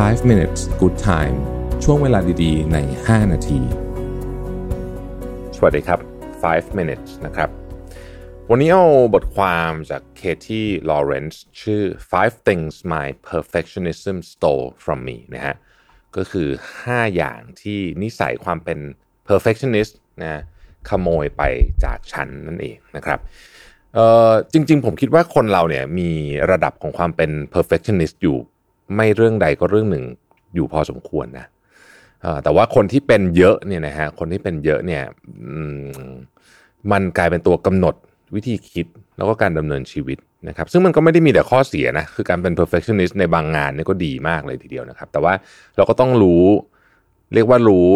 5 minutes good time ช่วงเวลาดีๆ ใน 5 นาที สวัสดีครับ 5 minutes นะครับ วันนี้เอาบทความจากเคที่ลอเรนซ์ชื่อ five things my perfectionism stole from me นะฮะ ก็คือ 5 อย่างที่นิสัยความเป็น perfectionist นะขโมยไปจากฉันนั่นเองนะครับเออจริงๆ ผมคิดว่าคนเราเนี่ยมีระดับของความเป็น perfectionist อยู่ ไม่เรื่องใดก็เรื่องหนึ่งอยู่พอสมควรนะแต่ว่าคนที่เป็นเยอะเนี่ยนะฮะคนที่เป็นเยอะเนี่ยมันกลายเป็นตัวกำหนดวิธีคิดแล้วก็การดำเนินชีวิตนะครับ ซึ่งมันก็ไม่ได้มีแต่ข้อเสียนะคือการเป็น perfectionist ในบางงานนี่ก็ดีมากเลยทีเดียวนะครับ แต่ว่าเราก็ต้องรู้ เรียกว่ารู้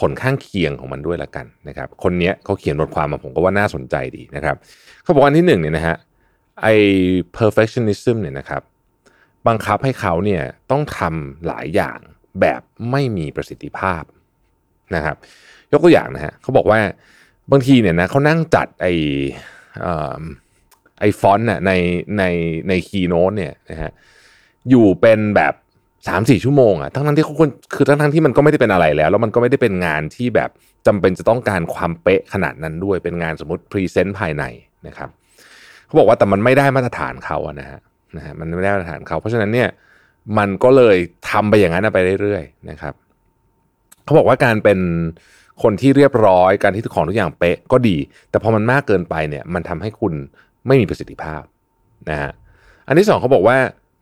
ผลข้างเคียงของมันด้วยละกันนะครับ คนเนี้ยเขาเขียนบทความมาผมก็ว่าน่าสนใจดีนะครับ เขาบอกว่าอันที่หนึ่งเนี่ยนะฮะไอ้ perfectionism เนี่ยนะครับ บังคับให้เขาเนี่ยต้องทำหลายอย่างแบบไม่มีประสิทธิภาพนะครับ ยกตัวอย่างนะฮะเขาบอกว่าบางทีเนี่ยนะเขานั่งจัดไออไอฟอนต์น่ะในในในคีโน้ตเนี่ยนะฮะอยู่เป็นแบบสามสี่ชั่วโมงอะทั้งทั้งที่เขาคนคือทั้งทั้งที่มันก็ไม่ได้เป็นอะไรแล้ว แล้วมันก็ไม่ได้เป็นงานที่แบบจำเป็นจะต้องการความเป๊ะขนาดนั้นด้วยเป็นงานสมมติพรีเซนต์ภายในนะครับเขาบอกว่าแต่มันไม่ได้มาตรฐานเขาอะนะฮะ นะฮะมันไม่ได้มาตรฐานเขาเพราะฉะนั้นเนี่ยมันก็เลยทำไปอย่างนั้นไปเรื่อยๆนะครับเขาบอกว่าการเป็นคนที่เรียบร้อยการที่ทุกของทุกอย่างเป๊ะก็ดี แต่พอมันมากเกินไปเนี่ยมันทำให้คุณไม่มีประสิทธิภาพนะฮะอันที่สองเขาบอกว่า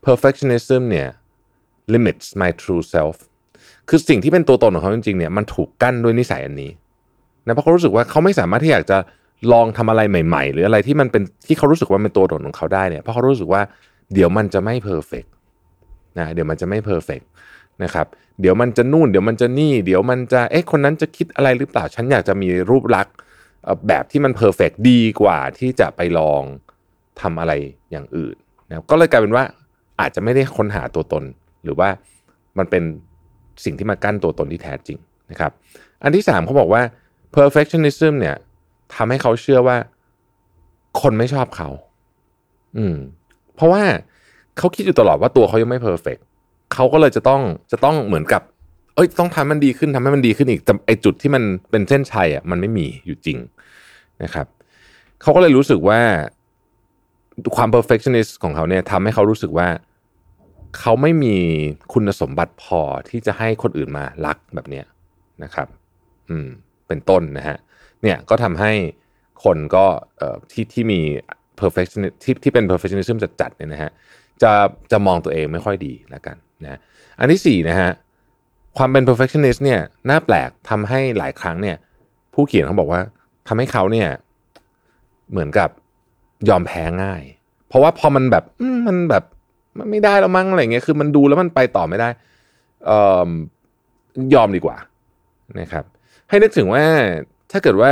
perfectionism เนี่ย limits my true self คือสิ่งที่เป็นตัวตนของเขาจริงๆเนี่ยมันถูกกั้นด้วยนิสัยอันนี้นะเพราะเขารู้สึกว่าเขาไม่สามารถที่อยากจะลองทำอะไรใหม่ ๆ หรืออะไรที่มันเป็นที่เขารู้สึกว่าเป็นตัวตนของเขาได้เนี่ยเพราะเขารู้สึกว่า เดี๋ยวมันจะไม่ perfect นะเดี๋ยวมันจะไม่ perfect นะครับเดี๋ยวมันจะนู่นเดี๋ยวมันจะนี่เดี๋ยวมันจะเอ๊ะคนนั้นจะคิดอะไรหรือเปล่า ฉันอยากจะมีรูปลักษณ์แบบที่มัน perfect ดีกว่าที่จะไปลองทำอะไรอย่างอื่นนะก็เลยกลายเป็นว่าอาจจะไม่ได้ค้นหาตัวตน หรือว่ามันเป็นสิ่งที่มากั้นตัวตนที่แท้จริงนะครับ อันที่สามเขาบอกว่า perfectionism เนี่ยทำให้เขาเชื่อว่า คนไม่ชอบเขา อืม ราะว่าเขาคิดอยู่ตลอดว่าตัวเขายังไม่เพอร์เฟกเขาก็เลยจะต้องจะต้องเหมือนกับ เอ้ยต้องทำมันดีขึ้นทำให้มันดีขึ้นอีกแต่ไอจุดที่มันเป็นเส้นชัยอะมันไม่มีอยู่จริงนะครับเขาก็เลยรู้สึกว่าความ perfectionist ของเขาเนี่ยทำให้เขารู้สึกว่าเขาไม่มีคุณสมบัติพอที่จะให้คนอื่นมารักแบบเนี้ยนะครับ อืม เป็นต้นนะฮะ เนี่ยก็ทำให้คนก็เอ่อที่ที่มี perfectionist ที่ที่เป็น perfectionism จัดๆเนี่ยนะฮะจะจะมองตัวเองไม่ค่อยดีแล้วกันนะอันที่สี่นะฮะความเป็น perfectionist เนี่ยน่าแปลกทำให้หลายครั้งเนี่ย ผู้เขียนเขาบอกว่าทำให้เขาเนี่ยเหมือนกับยอมแพ้ง่าย เพราะว่าพอมันแบบมันแบบมันไม่ได้แล้วมั้งอะไรเงี้ยคือมันดูแล้วมันไปต่อไม่ได้อ่อยอมดีกว่านะครับ ให้นึกถึงว่าถ้าเกิดว่า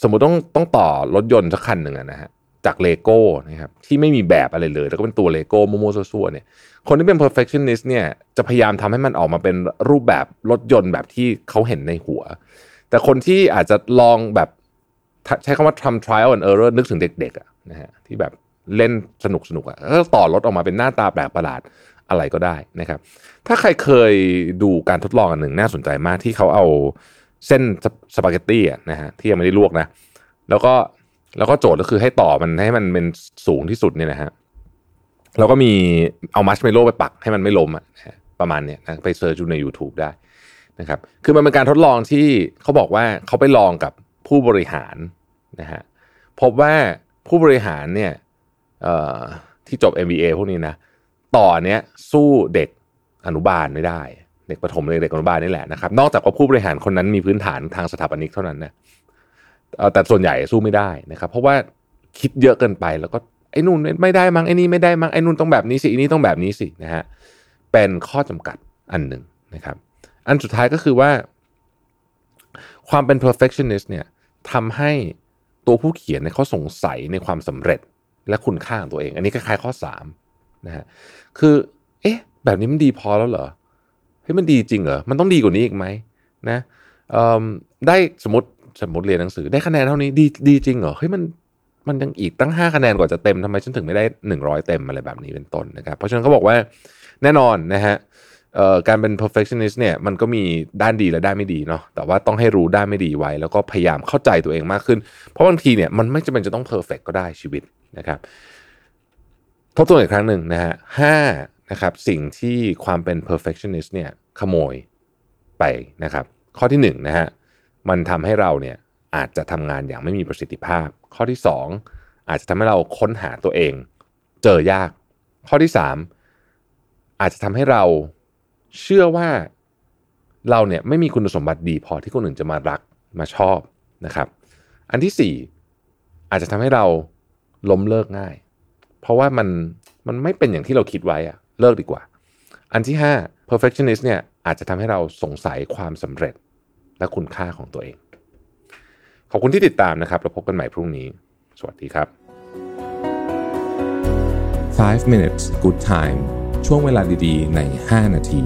สมมติต้องต้องต่อรถยนต์สักคันหนึ่งนะฮะจากเลโก้นะครับที่ไม่มีแบบอะไรเลย แล้วก็เป็นตัวเลโก้โมโมซัวๆเนี่ยคนที่เป็น perfectionist เนี่ยจะพยายามทำให้มันออกมาเป็นรูปแบบรถยนต์แบบที่เขาเห็นในหัว แต่คนที่อาจจะลองแบบใช้คำว่าทำ trial and error นึกถึงเด็กๆนะฮะที่แบบเล่นสนุกสนุกอะก็ต่อรถออกมาเป็นหน้าตาแปลกประหลาดอะไรก็ได้นะครับ ถ้าใครเคยดูการทดลองอันหนึ่งน่าสนใจมากที่เขาเอา เส้นสปาเกตตี้อะนะฮะที่ยังไม่ได้ลวกนะ แล้วก็แล้วก็โจทย์ก็คือให้ต่อมันให้มันเป็นสูงที่สุดเนี่ยนะฮะแล้วก็มีเอามัชเมโล่ไปปักให้มันไม่ล้มอะนะประมาณเนี้ยนะไป search ดูใน YouTube ได้นะครับ คือมันเป็นการทดลองที่เขาบอกว่าเขาไปลองกับผู้บริหารนะฮะพบว่าผู้บริหารเนี่ยเอ่อที่จบ MBA พวกนี้นะ ต่อเนี้ยสู้เด็กอนุบาลไม่ได้ เด็กประถมเลยเด็กอนุบาลนี่แหละนะครับ นอกจากว่าผู้บริหารคนนั้นมีพื้นฐานทางสถาปนิกเท่านั้นนะเอ่อแต่ส่วนใหญ่สู้ไม่ได้นะครับ เพราะว่าคิดเยอะเกินไปแล้วก็ไอ้นู่นไม่ได้มั้งไอ้นี่ไม่ได้มั้งไอ้นู่นต้องแบบนี้สิไอ้นี่ต้องแบบนี้สินะฮะเป็นข้อจำกัดอันหนึ่งนะครับ อันสุดท้ายก็คือว่า ความเป็น perfectionist เนี่ยทำให้ตัวผู้เขียนเนี่ยเขาสงสัยในความสำเร็จและคุณค่าของตัวเอง อันนี้คล้ายๆข้อสามนะฮะคือ เอ๊ะ แบบนี้มันดีพอแล้วเหรอ เฮ้ยมันดีจริงเหรอ มันต้องดีกว่านี้อีกไหมนะได้สมมติสมมติเรียนหนังสือได้คะแนนเท่านี้ดีดีจริงเหรอเฮ้ยมันมันยังอีกตั้ง 5 คะแนนกว่าจะเต็มทำไมฉันถึงไม่ได้ 100 เต็มอะไรแบบนี้เป็นต้นนะครับ เพราะฉะนั้นเขาบอกว่าแน่นอนนะฮะการเป็น perfectionist เนี่ยมันก็มีด้านดีและด้านไม่ดีเนาะแต่ว่าต้องให้รู้ด้านไม่ดีไว้ แล้วก็พยายามเข้าใจตัวเองมากขึ้น เพราะบางทีเนี่ยมันไม่จำเป็นจะต้อง perfect ก็ได้ชีวิตนะครับทบทวนอีกครั้งหนึ่งนะฮะห้า นะครับสิ่งที่ความเป็น perfectionist เนี่ยขโมยไปนะครับ ข้อที่1นนะฮะมันทำให้เราเนี่ยอาจจะทำงานอย่างไม่มีประสิทธิภาพ ข้อที่ 2 อาจจะทำให้เราค้นหาตัวเองเจอยาก ข้อที่ 3 อาจจะทำให้เราเชื่อว่าเราเนี่ยไม่มีคุณสมบัติดีพอที่คนอื่นจะมารักมาชอบนะครับ อันที่ 4 อาจจะทำให้เราล้มเลิกง่าย เพราะว่ามันมันไม่เป็นอย่างที่เราคิดไว้อะ เลิกดีกว่า อันที่ 5 perfectionist เนี่ยอาจจะทำให้เราสงสัยความสำเร็จและคุณค่าของตัวเอง ขอบคุณที่ติดตามนะครับเราพบกันใหม่พรุ่งนี้ สวัสดีครับ 5 minutes good time ช่วงเวลาดีๆ ใน 5 นาที